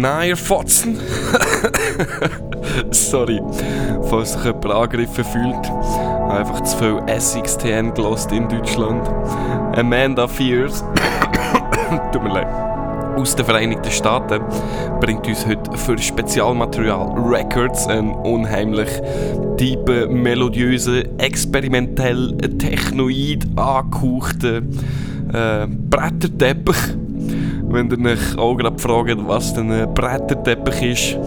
Nein, ihr Fotzen. Sorry, falls sich jemand angegriffen fühlt. Einfach zu viel SXTN gelost in Deutschland. Amanda Fears. Tut mir leid. Aus den Vereinigten Staaten bringt uns heute für Spezialmaterial Records einen unheimlich tiefen, melodiösen, experimentell, technoid angehauchten äh, Bretterteppich. Wenn ihr euch auch gerade fragt, was denn ein Bretterteppich ist,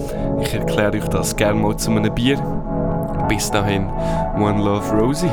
ich erkläre euch das gerne mal zu einem Bier. Bis dahin, One Love Rosie.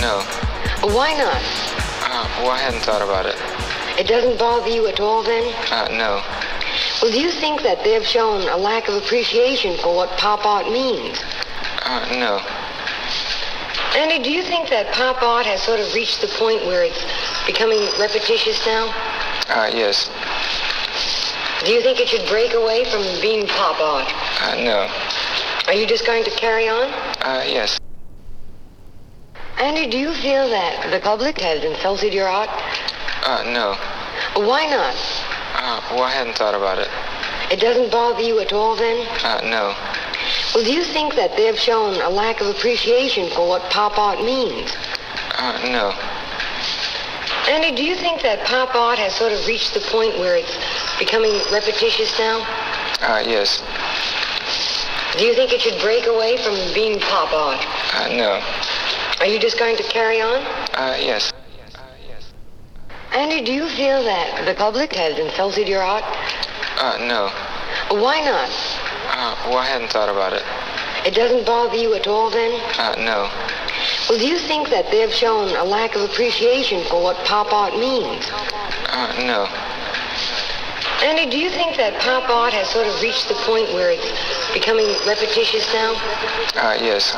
No. Why not? Uh, well, I hadn't thought about it. It doesn't bother you at all then? Uh, no. Well, do you think that they've shown a lack of appreciation for what pop art means? Uh, no. Andy, do you think that pop art has sort of reached the point where it's becoming repetitious now? Uh, yes. Do you think it should break away from being pop art? Uh, no. Are you just going to carry on? Uh, yes. Andy, do you feel that the public has insulted your art? Uh, no. Why not? Uh, well, I hadn't thought about it. It doesn't bother you at all then? Uh, no. Well, do you think that they've shown a lack of appreciation for what pop art means? Uh, no. Andy, do you think that pop art has sort of reached the point where it's becoming repetitious now? Uh, yes. Do you think it should break away from being pop art? Uh, no. Are you just going to carry on? Uh, yes. Uh yes. Andy, do you feel that the public has insulted your art? Uh, no. Why not? Uh, well, I hadn't thought about it. It doesn't bother you at all then? Uh, no. Well, do you think that they've shown a lack of appreciation for what pop art means? Uh, no. Andy, do you think that pop art has sort of reached the point where it's becoming repetitious now? Uh, yes.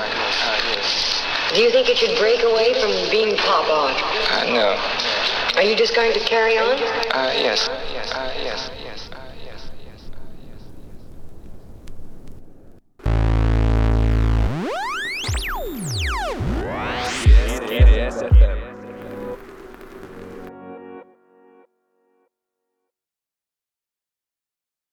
Do you think it should break away from being pop art? Uh, no. Are you just going to carry on? Uh, yes. Uh, yes.